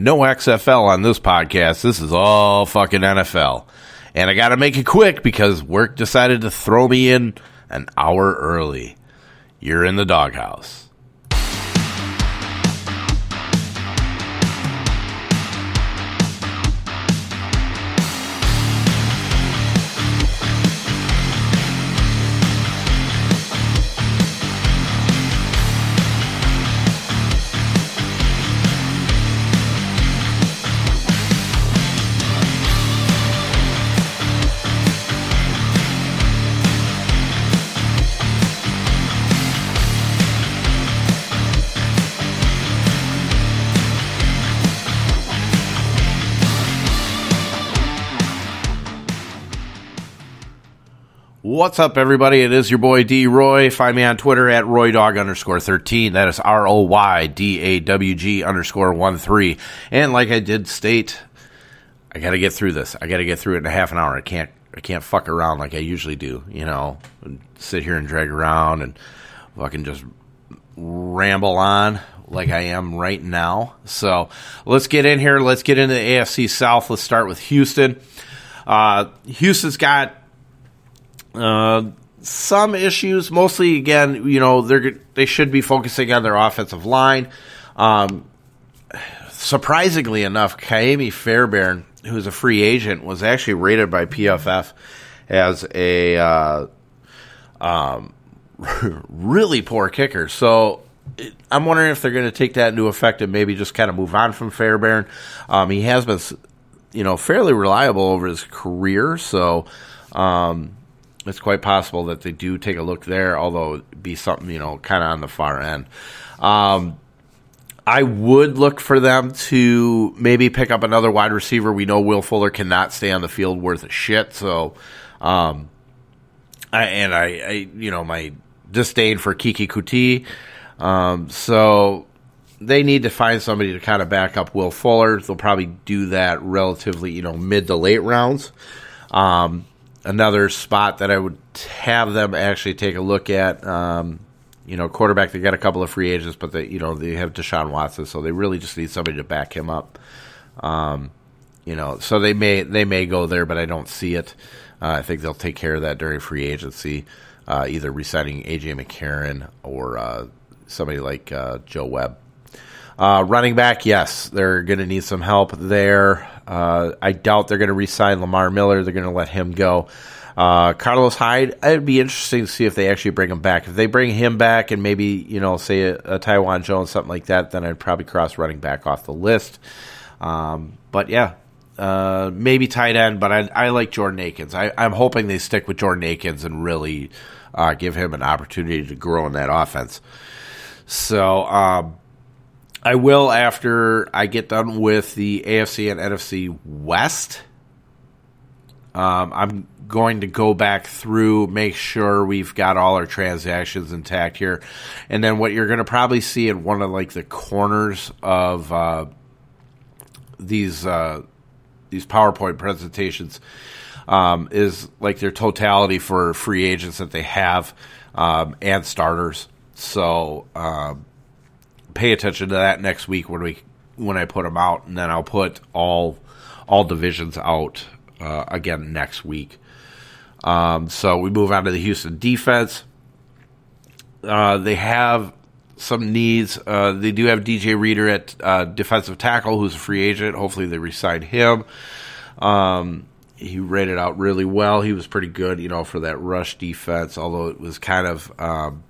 no XFL on this podcast. This is all fucking NFL. And I got to make it quick because work decided to throw me in an hour early. You're in the Dawghouse. What's up, everybody? It is your boy D Roy. Find me on Twitter at RoyDawg underscore 13. That is R O Y D A W G underscore 1 3. And like I did state, I got to get through this. I got to get through it in a half an hour. I can't. I can't fuck around like I usually do, you know, sit here and drag around and fucking just ramble on like I am right now. So let's get in here. Let's get into the AFC South. Let's start with Houston. Uh, Houston's got uh, some issues, mostly again, you know, they're they should be focusing on their offensive line. Um, surprisingly enough, Kaimi Fairbairn, who's a free agent, was actually rated by PFF as a uh, um, really poor kicker. So I'm wondering if they're going to take that into effect and maybe just kind of move on from Fairbairn. Um, he has been, you know, fairly reliable over his career, so. Um, it's quite possible that they do take a look there, although it'd be something, you know, kind of on the far end. Um, I would look for them to maybe pick up another wide receiver. We know Will Fuller cannot stay on the field worth a shit. So, um, I, and I, I, you know, my disdain for Keke Coutee. Um, so they need to find somebody to kind of back up Will Fuller. They'll probably do that relatively, you know, mid to late rounds. Um, another spot that I would have them actually take a look at. Um, you know, quarterback. They got a couple of free agents, but they, you know, they have Deshaun Watson, so they really just need somebody to back him up. Um, you know, so they may they may go there, but I don't see it. Uh, I think they'll take care of that during free agency, uh, either resigning AJ McCarron or uh, somebody like uh, Joe Webb. Uh, running back, yes, they're going to need some help there. Uh, I doubt they're going to re-sign Lamar Miller. They're going to let him go. Uh, Carlos Hyde, it'd be interesting to see if they actually bring him back. If they bring him back and maybe, you know, say a, a Taiwan Jones, something like that, then I'd probably cross running back off the list. Um, but yeah, uh, maybe tight end, but I, I like Jordan Akins. I, am hoping they stick with Jordan Akins and really uh, give him an opportunity to grow in that offense. So, um, I will after I get done with the AFC and NFC West. Um, I'm going to go back through, make sure we've got all our transactions intact here, and then what you're going to probably see in one of like the corners of uh, these uh, these PowerPoint presentations um, is like their totality for free agents that they have um, and starters. So um, pay attention to that next week when we when I put them out, and then I'll put all all divisions out uh, again next week. Um, so we move on to the Houston defense. Uh, they have some needs. Uh, they do have DJ Reader at uh, defensive tackle, who's a free agent. Hopefully, they resign him. Um, he rated out really well. He was pretty good, you know, for that rush defense, although it was kind of um,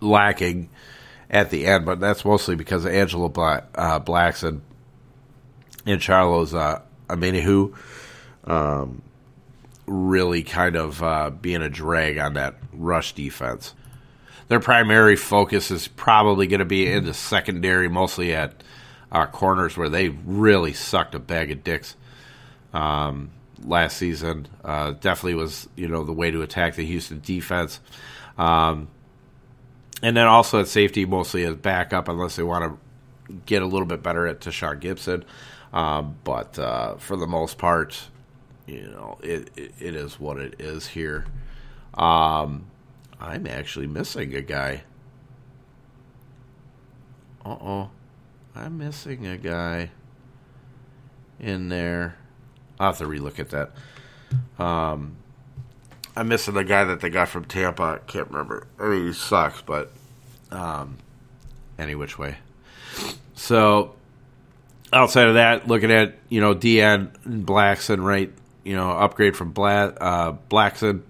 lacking at the end, but that's mostly because of Angelo Black, uh, Blackson and Charles uh, um, really kind of uh, being a drag on that rush defense. Their primary focus is probably going to be in the secondary, mostly at uh, corners where they really sucked a bag of dicks um, last season. Uh, definitely was you know the way to attack the Houston defense. Um, and then also at safety, mostly as backup, unless they want to get a little bit better at Tashaun Gipson. Um, but uh, for the most part, you know, it, it, it is what it is here. Um, I'm actually missing a guy. Uh oh. I'm missing a guy in there. I'll have to relook at that. Um, I'm missing the guy that they got from Tampa. I can't remember. I mean, he sucks, but um, any which way. So outside of that, looking at you know DN Blackson, right? You know, upgrade from Bla- uh, Blackson.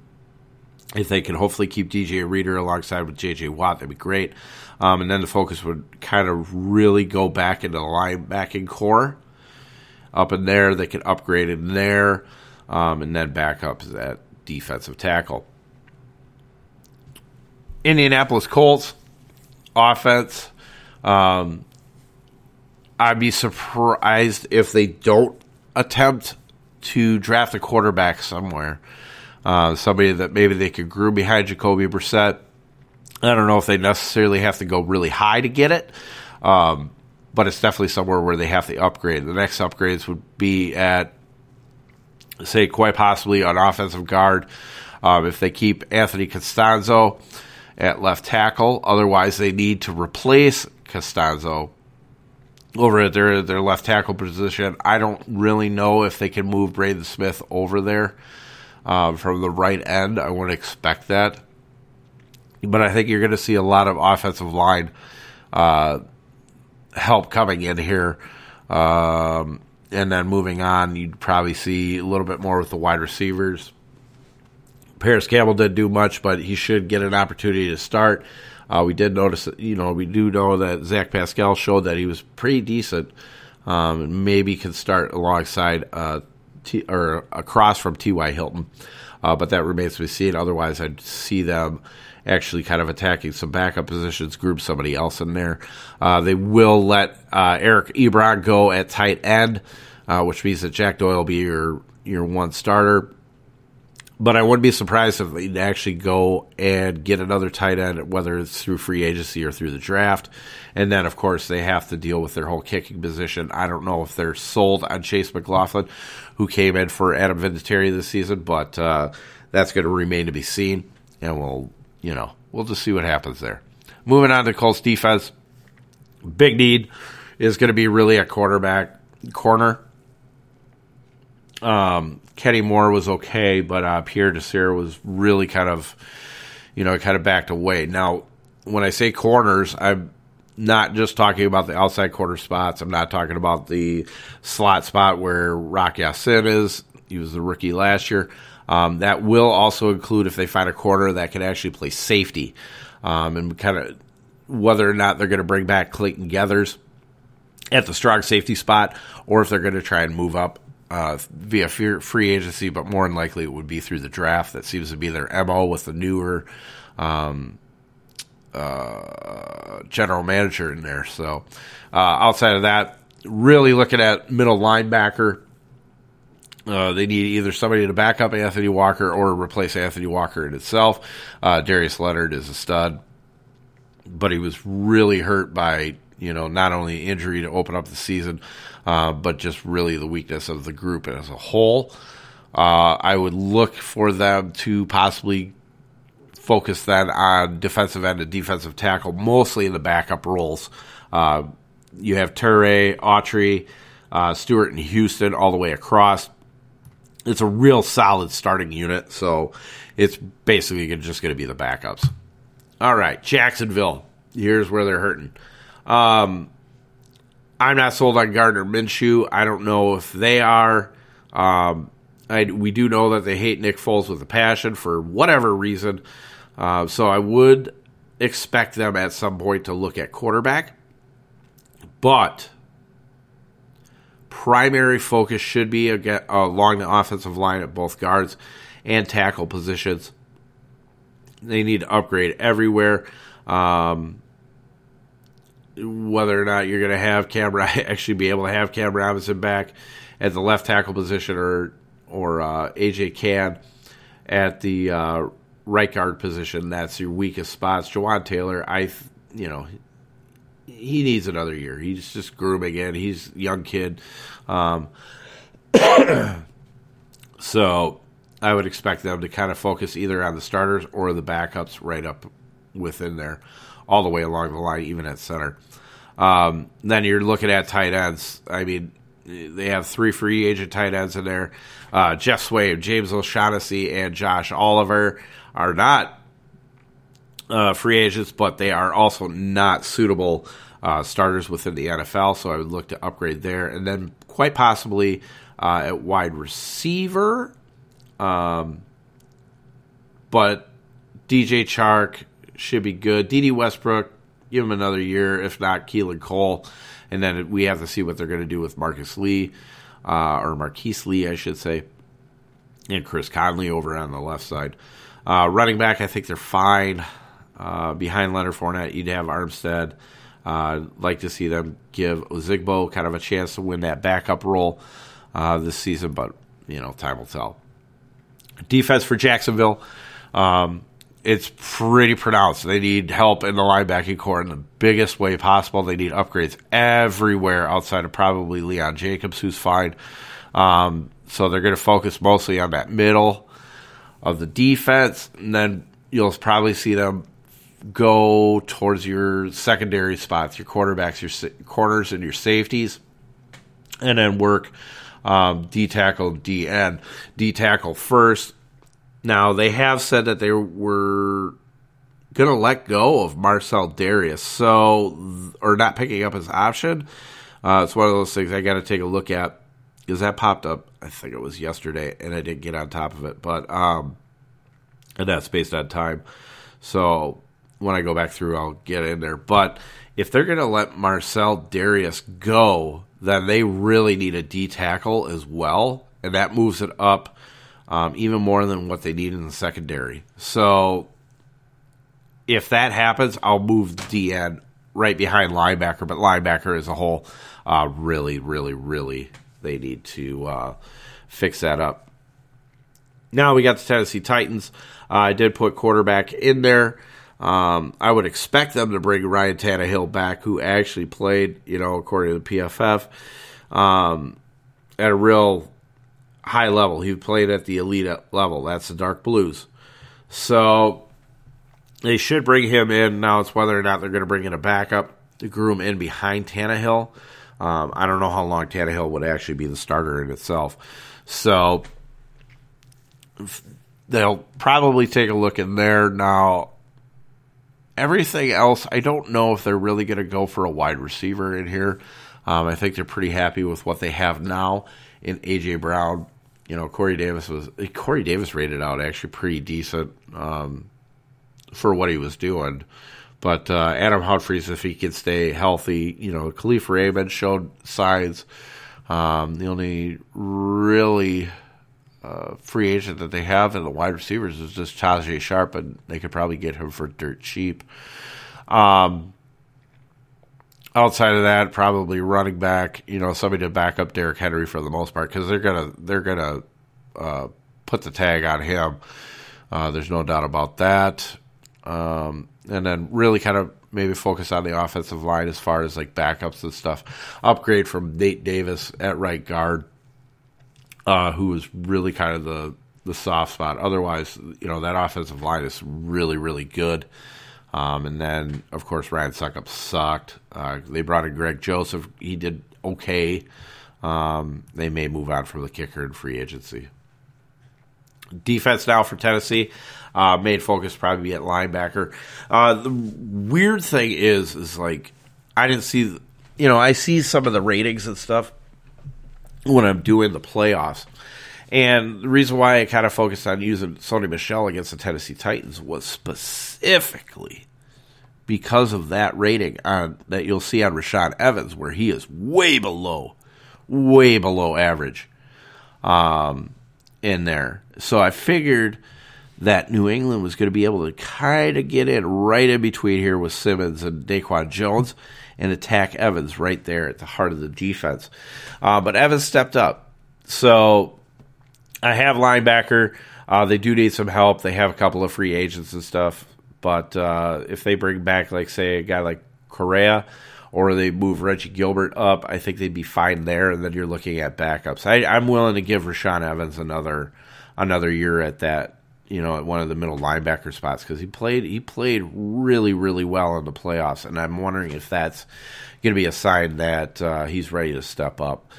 If they can hopefully keep DJ Reader alongside with JJ Watt, that'd be great. Um, and then the focus would kind of really go back into the linebacking corps. Up in there, they could upgrade in there, um, and then back up at defensive tackle. Indianapolis Colts offense. Um, I'd be surprised if they don't attempt to draft a quarterback somewhere. Uh, somebody that maybe they could groom behind Jacoby Brissett. I don't know if they necessarily have to go really high to get it, um, but it's definitely somewhere where they have to upgrade. The next upgrades would be at, say, quite possibly on offensive guard. Um, if they keep Anthony Castonzo at left tackle, otherwise they need to replace Castonzo over at their their left tackle position. I don't really know if they can move Braden Smith over there uh, from the right end. I wouldn't expect that, but I think you're going to see a lot of offensive line uh, help coming in here. Um, and then moving on, you'd probably see a little bit more with the wide receivers. Parris Campbell didn't do much, but he should get an opportunity to start. Uh, we did notice, you know, we do know that Zach Pascal showed that he was pretty decent. Um, maybe could start alongside uh, T, or across from T.Y. Hilton, uh, but that remains to be seen. Otherwise, I'd see them actually kind of attacking some backup positions, group somebody else in there. Uh, they will let uh, Eric Ebron go at tight end, uh, which means that Jack Doyle will be your your one starter but I wouldn't be surprised if they'd actually go and get another tight end, whether it's through free agency or through the draft. And then, of course, they have to deal with their whole kicking position. I don't know if they're sold on Chase McLaughlin, who came in for Adam Vinatieri this season, but uh, that's going to remain to be seen. And we'll, you know, we'll just see what happens there. Moving on to Colts defense, big need is going to be really a quarterback corner. Um, Kenny Moore was okay, but uh, Pierre Desir was really kind of, you know, kind of backed away. Now, when I say corners, I'm not just talking about the outside corner spots. I'm not talking about the slot spot where Rock Ya-Sin is. He was the rookie last year. Um, that will also include if they find a corner that can actually play safety, um, and kind of whether or not they're going to bring back Clayton Geathers at the strong safety spot, or if they're going to try and move up uh, via free agency, but more than likely it would be through the draft. That seems to be their mo with the newer um, uh, general manager in there. So uh, outside of that, really looking at middle linebacker. Uh, they need either somebody to back up Anthony Walker or replace Anthony Walker in itself. Uh, Darius Leonard is a stud, but he was really hurt by you know not only injury to open up the season, uh, but just really the weakness of the group as a whole. Uh, I would look for them to possibly focus then on defensive end and defensive tackle, mostly in the backup roles. Uh, you have Turay, Autry, uh, Stewart, and Houston all the way across. It's a real solid starting unit, so it's basically just going to be the backups. All right, Jacksonville. Here's where they're hurting. Um, I'm not sold on Gardner Minshew. I don't know if they are. Um, I, we do know that they hate Nick Foles with a passion for whatever reason. Uh, so I would expect them at some point to look at quarterback. But primary focus should be along the offensive line at both guards and tackle positions. They need to upgrade everywhere. Um, whether or not you're going to have Cam actually be able to have Cam Robinson back at the left tackle position or or uh, AJ Cann at the uh, right guard position. That's your weakest spots. Jawaan Taylor, I you know he needs another year. He's just grooming in. He's a young kid. Um, so I would expect them to kind of focus either on the starters or the backups right up within there, all the way along the line, even at center. Um, then you're looking at tight ends. I mean, they have three free agent tight ends in there. Uh, Geoff Swaim, James O'Shaughnessy, and Josh Oliver are not uh, free agents, but they are also not suitable uh, starters within the NFL. So I would look to upgrade there, and then quite possibly uh, at wide receiver. Um, but DJ Chark should be good. Dede Westbrook, give him another year, if not Keelan Cole, and then we have to see what they're going to do with Marcus Lee uh, or Marquise Lee, I should say, and Chris Conley over on the left side. Uh, running back, I think they're fine. Uh, behind Leonard Fournette, you'd have Armstead. Uh, like to see them give Zigbo kind of a chance to win that backup role uh, this season, but you know, time will tell. Defense for Jacksonville, um, it's pretty pronounced. They need help in the linebacking corps in the biggest way possible. They need upgrades everywhere outside of probably Leon Jacobs, who's fine. Um, so they're going to focus mostly on that middle of the defense, and then you'll probably see them go towards your secondary spots, your quarterbacks, your corners, and your safeties, and then work um, D tackle, D end, D tackle first. Now they have said that they were going to let go of Marcell Dareus, so or not picking up his option. Uh, it's one of those things I got to take a look at because that popped up. I think it was yesterday, and I didn't get on top of it, but um, and that's based on time. So when I go back through, I'll get in there. But if they're going to let Marcell Dareus go, then they really need a D tackle as well, and that moves it up um, even more than what they need in the secondary. So if that happens, I'll move DN right behind linebacker, but linebacker as a whole, uh, really, really, really, they need to uh, fix that up. Now we got the Tennessee Titans. Uh, I did put quarterback in there. Um, I would expect them to bring Ryan Tannehill back, who actually played, you know, according to the PFF, um, at a real high level. He played at the elite level. That's the Dark Blues. So they should bring him in. Now it's whether or not they're going to bring in a backup to groom in behind Tannehill. Um, I don't know how long Tannehill would actually be the starter in itself. So they'll probably take a look in there. Now, Everything else, I don't know if they're really going to go for a wide receiver in here. Um, I think they're pretty happy with what they have now in AJ Brown. You know, Corey Davis was Corey Davis rated out actually pretty decent um, for what he was doing. But uh, Adam Humphries, if he can stay healthy, you know, Kalif Raymond showed signs. Um, the only really uh, free agent that they have in the wide receivers is just Tajae Sharpe, and they could probably get him for dirt cheap. Um, outside of that, probably running back, you know, somebody to back up Derrick Henry for the most part because they're gonna they're gonna uh, put the tag on him. Uh, there's no doubt about that. Um, and then really kind of maybe focus on the offensive line as far as like backups and stuff. Upgrade from Nate Davis at right guard uh, who was really kind of the the soft spot. Otherwise, you know that offensive line is really really good. Um, and then of course Ryan Succop sucked. Uh, they brought in Greg Joseph. He did okay. Um, they may move on from the kicker in free agency. Defense now for Tennessee. Uh, main focus probably at linebacker. Uh, the weird thing is, is like I didn't see, you know, I see some of the ratings and stuff, when I'm doing the playoffs. And the reason why I kind of focused on using Sony Michel against the Tennessee Titans was specifically because of that rating on that you'll see on Rashaan Evans, where he is way below, way below average um, in there. So I figured that New England was going to be able to kind of get in right in between here with Simmons and DaQuan Jones and attack Evans right there at the heart of the defense. Uh, but Evans stepped up. So I have linebacker. Uh, they do need some help. They have a couple of free agents and stuff. But uh, if they bring back, like, say, a guy like Correa, or they move Reggie Gilbert up, I think they'd be fine there. And then you're looking at backups. I, am willing to give Rashaan Evans another another year at that you know, at one of the middle linebacker spots because he played he played really really well in the playoffs, and I'm wondering if that's going to be a sign that uh, he's ready to step up.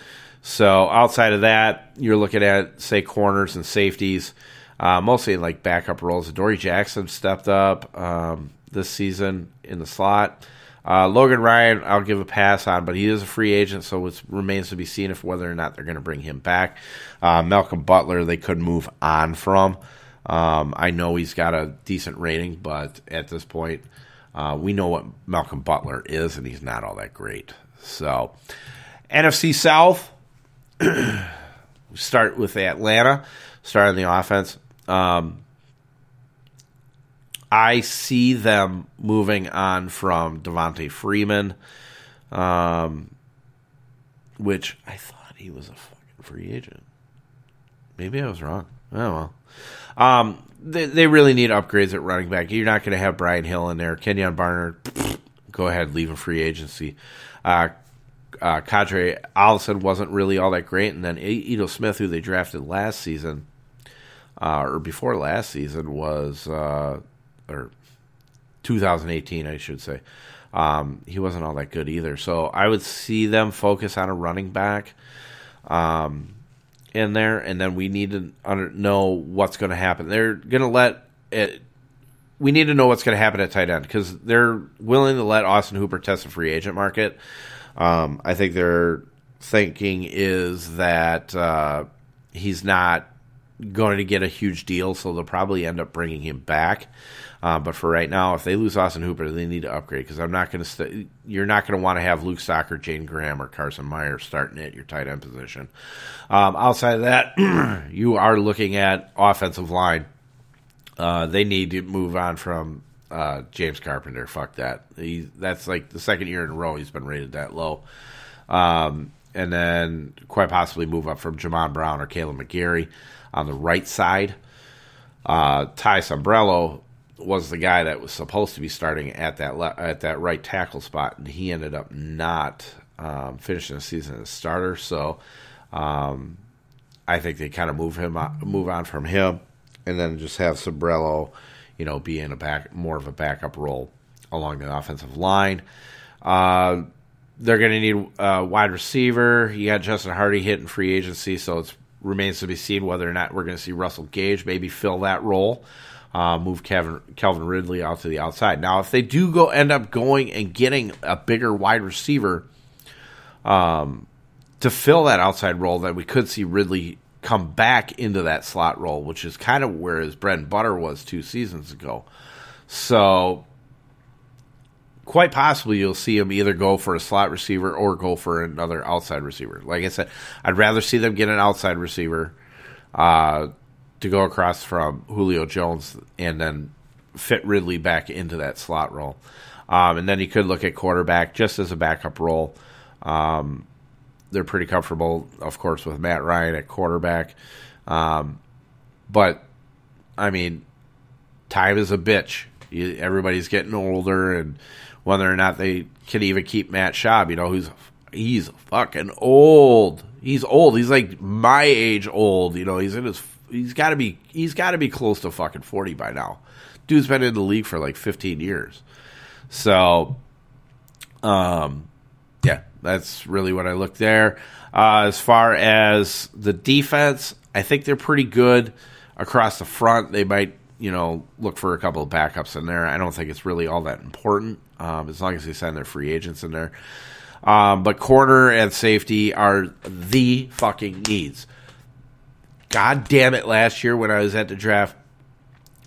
So outside of that, you're looking at say corners and safeties, uh, mostly in like backup roles. Dory Jackson stepped up um, this season in the slot. Uh, Logan Ryan, I'll give a pass on, but he is a free agent, so it remains to be seen if whether or not they're going to bring him back. Uh, Malcolm Butler, they could move on from. Um, I know he's got a decent rating, but at this point, uh, we know what Malcolm Butler is, and he's not all that great. So, NFC South, start with Atlanta, start on the offense. Um, I see them moving on from Devonta Freeman, um, which I thought he was a fucking free agent. Maybe I was wrong. Oh well. Um, they, they really need upgrades at running back. You're not going to have Brian Hill in there. Kenjon Barner, go ahead, leave a free agency. Uh, uh, Qadree Ollison wasn't really all that great, and then Ito Smith, who they drafted last season, uh, or before last season, was uh, or 2018, I should say. Um, he wasn't all that good either. So I would see them focus on a running back um, in there, and then we need to know what's going to happen. They're going to let it. We need to know what's going to happen at tight end because they're willing to let Austin Hooper test the free agent market. Um, I think their thinking is that uh, he's not going to get a huge deal, so they'll probably end up bringing him back. Uh, but for right now, if they lose Austin Hooper, they need to upgrade because I'm not going to. St- you're not going to want to have Luke Stocker, Jane Graham, or Carson Meyer starting at your tight end position. Um, outside of that, you are looking at offensive line. Uh, they need to move on from uh, James Carpenter. Fuck that. He, that's like the second year in a row he's been rated that low. Um, and then quite possibly move up from Jamon Brown or Kaleb McGary on the right side. Uh, Ty Sambrailo was the guy that was supposed to be starting at that le- at that right tackle spot, and he ended up not um, finishing the season as a starter. So um, I think they kind of move him on, move on from him, and then just have Sambrailo, you know, be in a back more of a backup role along the offensive line. Uh, they're going to need a wide receiver. You got Justin Hardy hitting free agency, so it remains to be seen whether or not we're going to see Russell Gage maybe fill that role uh, move Kevin, Calvin Ridley out to the outside. Now, if they do go end up going and getting a bigger wide receiver um, to fill that outside role, then we could see Ridley come back into that slot role, which is kind of where his bread and butter was two seasons ago. So, quite possibly you'll see him either go for a slot receiver or go for another outside receiver. Like I said, I'd rather see them get an outside receiver. Uh, to go across from Julio Jones and then fit Ridley back into that slot role. Um, and then you could look at quarterback just as a backup role. Um, they're pretty comfortable, of course, with Matt Ryan at quarterback. Um, but, I mean, time is a bitch. You, everybody's getting older, and whether or not they can even keep Matt Schaub, you know, who's he's fucking old. He's old. He's like my age old. You know, he's in his he's got to be he's got to be close to fucking 40 by now. Dude's been in the league for like 15 years. So um yeah, that's really what I look there. Uh, as far as the defense, I think they're pretty good across the front. They might, you know, look for a couple of backups in there. I don't think it's really all that important um, as long as they send their free agents in there. Um, but corner and safety are the fucking needs. God damn it, last year when I was at the draft,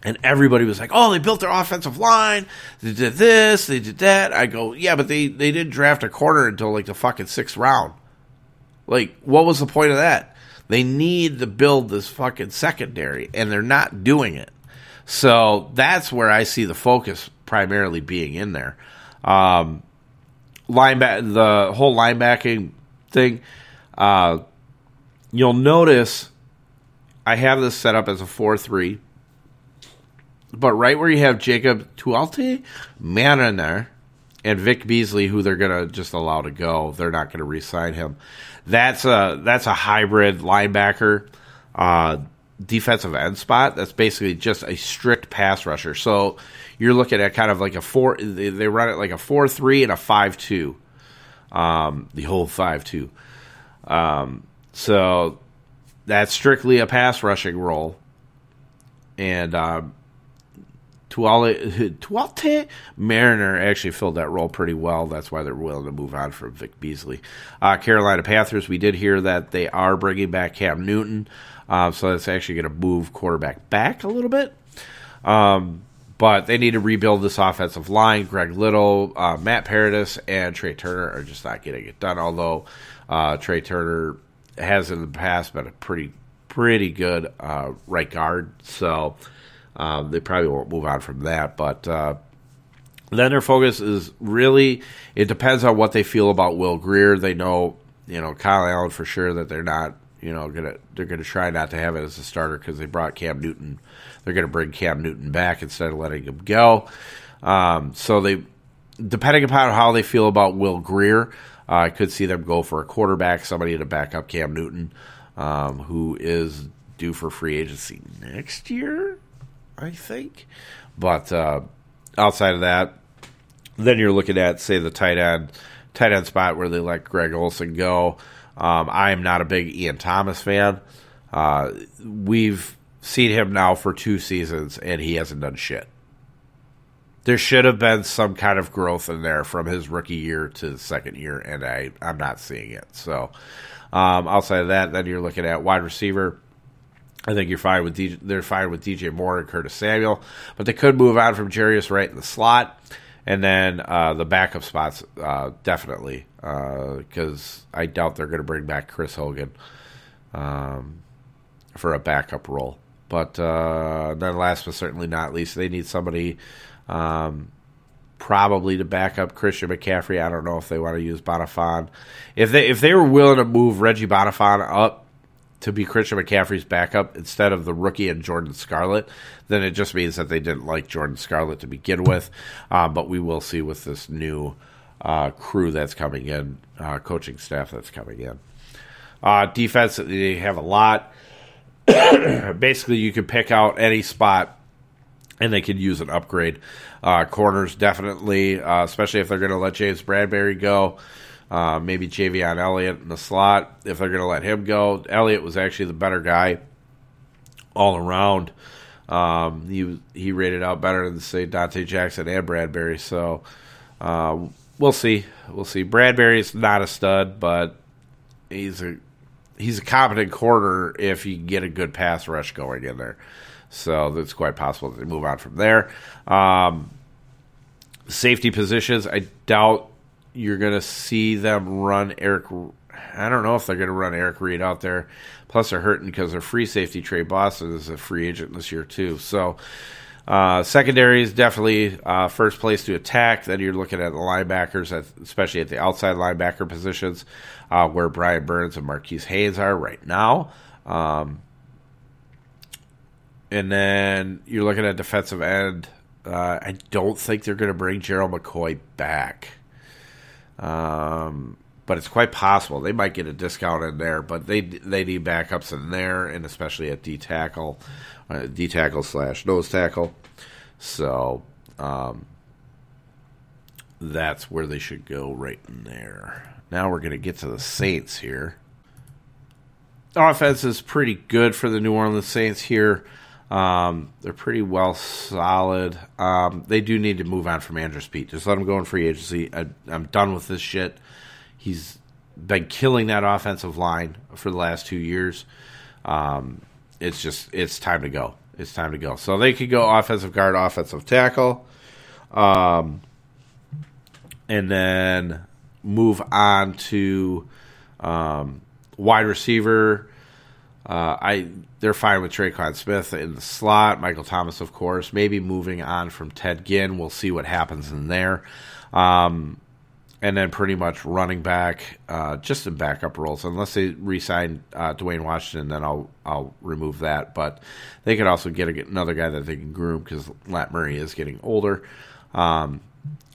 and everybody was like, "Oh, they built their offensive line. They did this. They did that." I go, "Yeah, but they they didn't draft a corner until like the fucking sixth round. Like, what was the point of that? They need to build this fucking secondary, and they're not doing it. So that's where I see the focus primarily being in there. Um, lineback, the whole linebacking thing. Uh, you'll notice I have this set up as a 4 3. But right where you have Jacob Tuioti, Mariner, and Vic Beasley, who they're going to just allow to go, they're not going to re sign him. That's a, that's a hybrid linebacker. Uh, defensive end spot that's basically just a strict pass rusher. So you're looking at kind of like a four. They run it like a four three and a five two. Um, the whole five two. Um, so that's strictly a pass rushing role. And Tuioti Mariner actually filled that role pretty well. That's why they're willing to move on from Vic Beasley. Uh, Carolina Panthers, we did hear that they are bringing back Cam Newton. Uh, so that's actually going to move quarterback back a little bit. Um, but they need to rebuild this offensive line. Greg Little, uh, Matt Paradis, and Trai Turner are just not getting it done. Although uh, Trai Turner has in the past been a pretty pretty good uh, right guard, so um, they probably won't move on from that. But uh, then their focus is really it depends on what they feel about Will Grier. They know you know Kyle Allen for sure that they're not you know gonna they're gonna try not to have it as a starter because they brought Cam Newton. They're gonna bring Cam Newton back instead of letting him go. Um, so they depending upon how they feel about Will Grier. Uh, I could see them go for a quarterback, somebody to back up Cam Newton, um, who is due for free agency next year, I think. But uh, outside of that, then you're looking at say the tight end tight end spot where they let Greg Olsen go. Um, I am not a big Ian Thomas fan. Uh, we've seen him now for two seasons, and he hasn't done shit there should have been some kind of growth in there from his rookie year to the second year, and I, I'm not seeing it. So, um, outside of that, then you're looking at wide receiver. I think you're fine with DJ, they're fine with DJ Moore and Curtis Samuel, but they could move on from Jarius Wright in the slot, and then uh, the backup spots uh, definitely because uh, I doubt they're going to bring back Chris Hogan um, for a backup role. But uh, then, last but certainly not least, they need somebody um, probably to back up Christian McCaffrey. I don't know if they want to use Bonnafon. If they if they were willing to move Reggie Bonnafon up to be Christian McCaffrey's backup instead of the rookie and Jordan Scarlett, then it just means that they didn't like Jordan Scarlett to begin with. Um, but we will see with this new uh, crew that's coming in, uh, coaching staff that's coming in. Uh, defense, they have a lot. Basically, you can pick out any spot and they could use an upgrade. Uh, corners definitely, uh, especially if they're going to let James Bradberry go. Uh, maybe Javien Elliott in the slot if they're going to let him go. Elliott was actually the better guy all around. Um, he he rated out better than say Donte Jackson and Bradberry. So uh, we'll see. We'll see. Bradberry's not a stud, but he's a he's a competent corner if you get a good pass rush going in there. So it's quite possible that they move on from there. Um, safety positions, I doubt you're going to see them run Eric. I don't know if they're going to run Eric Reid out there. Plus, they're hurting because their free safety Tre Boston is a free agent this year too. So. Uh, secondary is definitely uh, first place to attack. Then you're looking at the linebackers, at, especially at the outside linebacker positions, uh, where Brian Burns and Marquis Haynes are right now. Um, and then you're looking at defensive end. Uh, I don't think they're going to bring Gerald McCoy back. Um, but it's quite possible they might get a discount in there. But they they need backups in there, and especially at D tackle, uh, D tackle slash nose tackle. So um, that's where they should go right in there. Now we're going to get to the Saints here. Offense is pretty good for the New Orleans Saints here. Um, they're pretty well solid. Um, they do need to move on from Andrus Peat. Just let him go in free agency. I, am done with this shit. He's been killing that offensive line for the last two years. Um, it's just it's time to go. It's time to go. So they could go offensive guard, offensive tackle, um, and then move on to um, wide receiver uh, I they're fine with Tre'Quan Smith in the slot. Michael Thomas, of course, maybe moving on from Ted Ginn. We'll see what happens in there. Um, and then pretty much running back, uh, just in backup roles, unless they re-sign uh, Dwayne Washington, then I'll I'll remove that. But they could also get a, another guy that they can groom because Lat Murray is getting older. Um,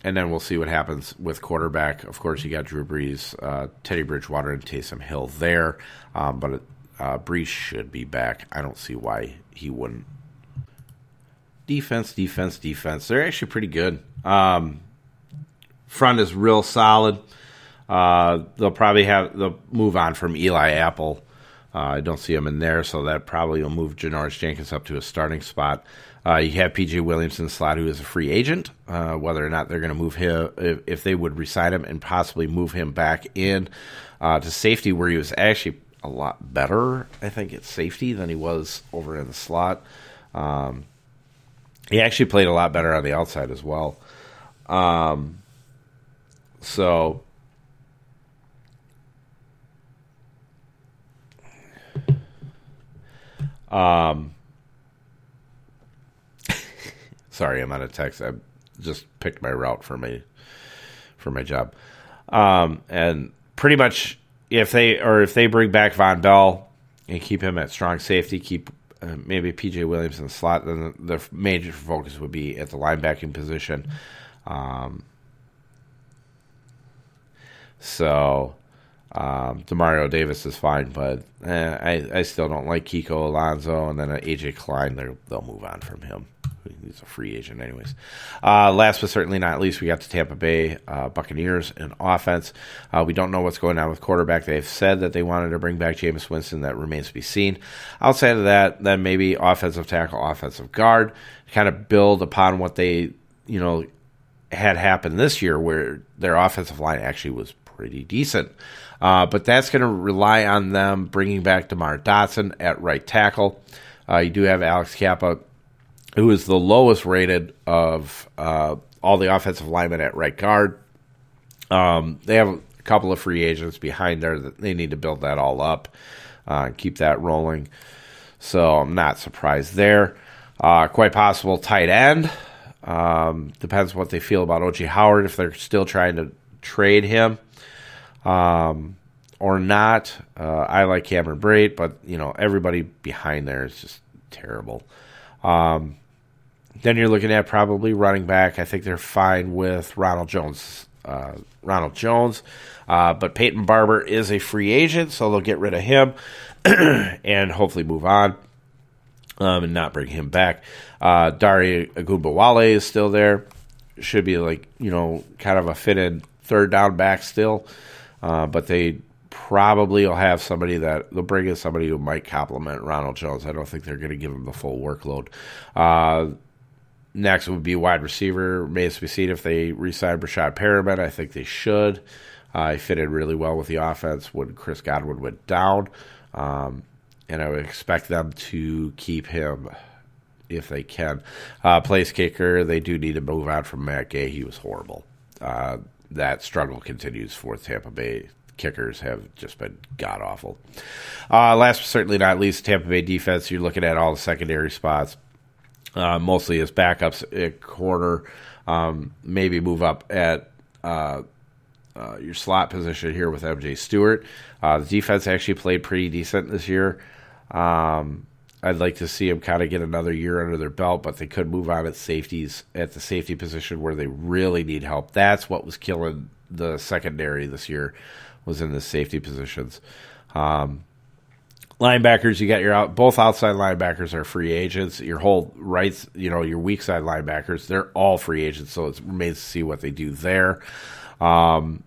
and then we'll see what happens with quarterback. Of course, you got Drew Brees, uh, Teddy Bridgewater, and Taysom Hill there. Um, but Uh, Brees should be back. I don't see why he wouldn't. Defense, defense, defense. They're actually pretty good. Um, front is real solid. Uh, they'll probably have they'll move on from Eli Apple. Uh, I don't see him in there, so that probably will move Janoris Jenkins up to a starting spot. Uh, you have PJ Williamson slot, who is a free agent. Uh, whether or not they're going to move him, if, if, they would resign him and possibly move him back in uh, to safety, where he was actually a lot better, I think, at safety than he was over in the slot. Um, he actually played a lot better on the outside as well. Um, so Um, sorry, I'm out of text. I just picked my route for my for my job. Um, and pretty much, if they or if they bring back Vonn Bell and keep him at strong safety, keep uh, maybe PJ Williams in the slot, then the, major focus would be at the linebacking position. Um, so um, Demario Davis is fine, but eh, I, I still don't like Kiko Alonso, and then AJ Klein. They'll move on from him. He's a free agent, anyways. Uh, last but certainly not least, we got the Tampa Bay uh, Buccaneers in offense. Uh, we don't know what's going on with quarterback. They've said that they wanted to bring back Jameis Winston. That remains to be seen. Outside of that, then maybe offensive tackle, offensive guard, kind of build upon what they, you know, had happened this year, where their offensive line actually was pretty decent. Uh, but that's going to rely on them bringing back DeMar Dotson at right tackle. Uh, you do have Alex Cappa, who is the lowest rated of uh, all the offensive linemen at right guard. Um, they have a couple of free agents behind there that they need to build that all up uh, and keep that rolling. So I'm not surprised there. Uh, quite possible tight end. Um, depends what they feel about OJ Howard if they're still trying to trade him um, or not. Uh, I like Cameron Brate, but you know everybody behind there is just terrible. Um, then you're looking at probably running back. I think they're fine with Ronald Jones. Uh, Ronald Jones, uh, but Peyton Barber is a free agent, so they'll get rid of him and hopefully move on um, and not bring him back. Uh, Dare Ogunbowale is still there. Should be like you know kind of a fitted third down back still. Uh, but they probably will have somebody that they'll bring in somebody who might complement Ronald Jones. I don't think they're going to give him the full workload. Next would be wide receiver. Remains to be seen if they re-sign Breshad Perriman. I think they should. Uh, he fitted really well with the offense when Chris Godwin went down. Um, and I would expect them to keep him if they can. Uh, place kicker, they do need to move on from Matt Gay. He was horrible. Uh, that struggle continues for Tampa Bay. Kickers have just been god awful. Uh, last but certainly not least, Tampa Bay defense. You're looking at all the secondary spots, uh, mostly as backups at corner. Um, maybe move up at uh, uh your slot position here with MJ Stewart. Uh, the defense actually played pretty decent this year. Um, I'd like to see them kind of get another year under their belt, but they could move on at safeties at the safety position where they really need help. That's what was killing the secondary this year was in the safety positions. Um, linebackers, you got your out, both outside linebackers are free agents. Your whole right, you know, your weak side linebackers, they're all free agents. So it remains to see what they do there. Um,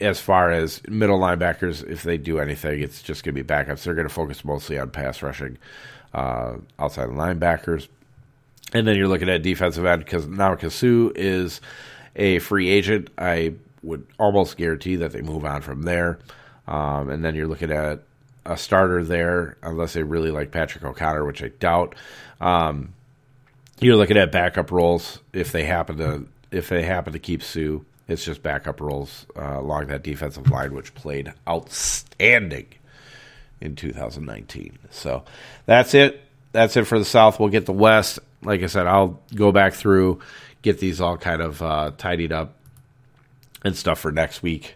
as far as middle linebackers, if they do anything, it's just going to be backups. They're going to focus mostly on pass rushing uh, outside linebackers. And then you're looking at defensive end because now Kasu is a free agent. I would almost guarantee that they move on from there. Um, and then you're looking at a starter there, unless they really like Patrick O'Connor, which I doubt. Um, you're looking at backup roles if they happen to if they happen to keep Suh. it's just backup roles uh, along that defensive line, which played outstanding in 2019. So that's it. That's it for the South. We'll get the West. Like I said, I'll go back through, get these all kind of uh, tidied up and stuff for next week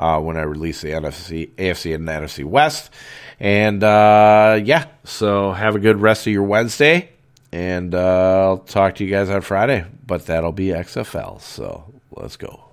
uh, when I release the NFC, AFC, and NFC West. And uh, yeah, so have a good rest of your Wednesday. And uh, I'll talk to you guys on Friday, but that'll be XFL. So let's go.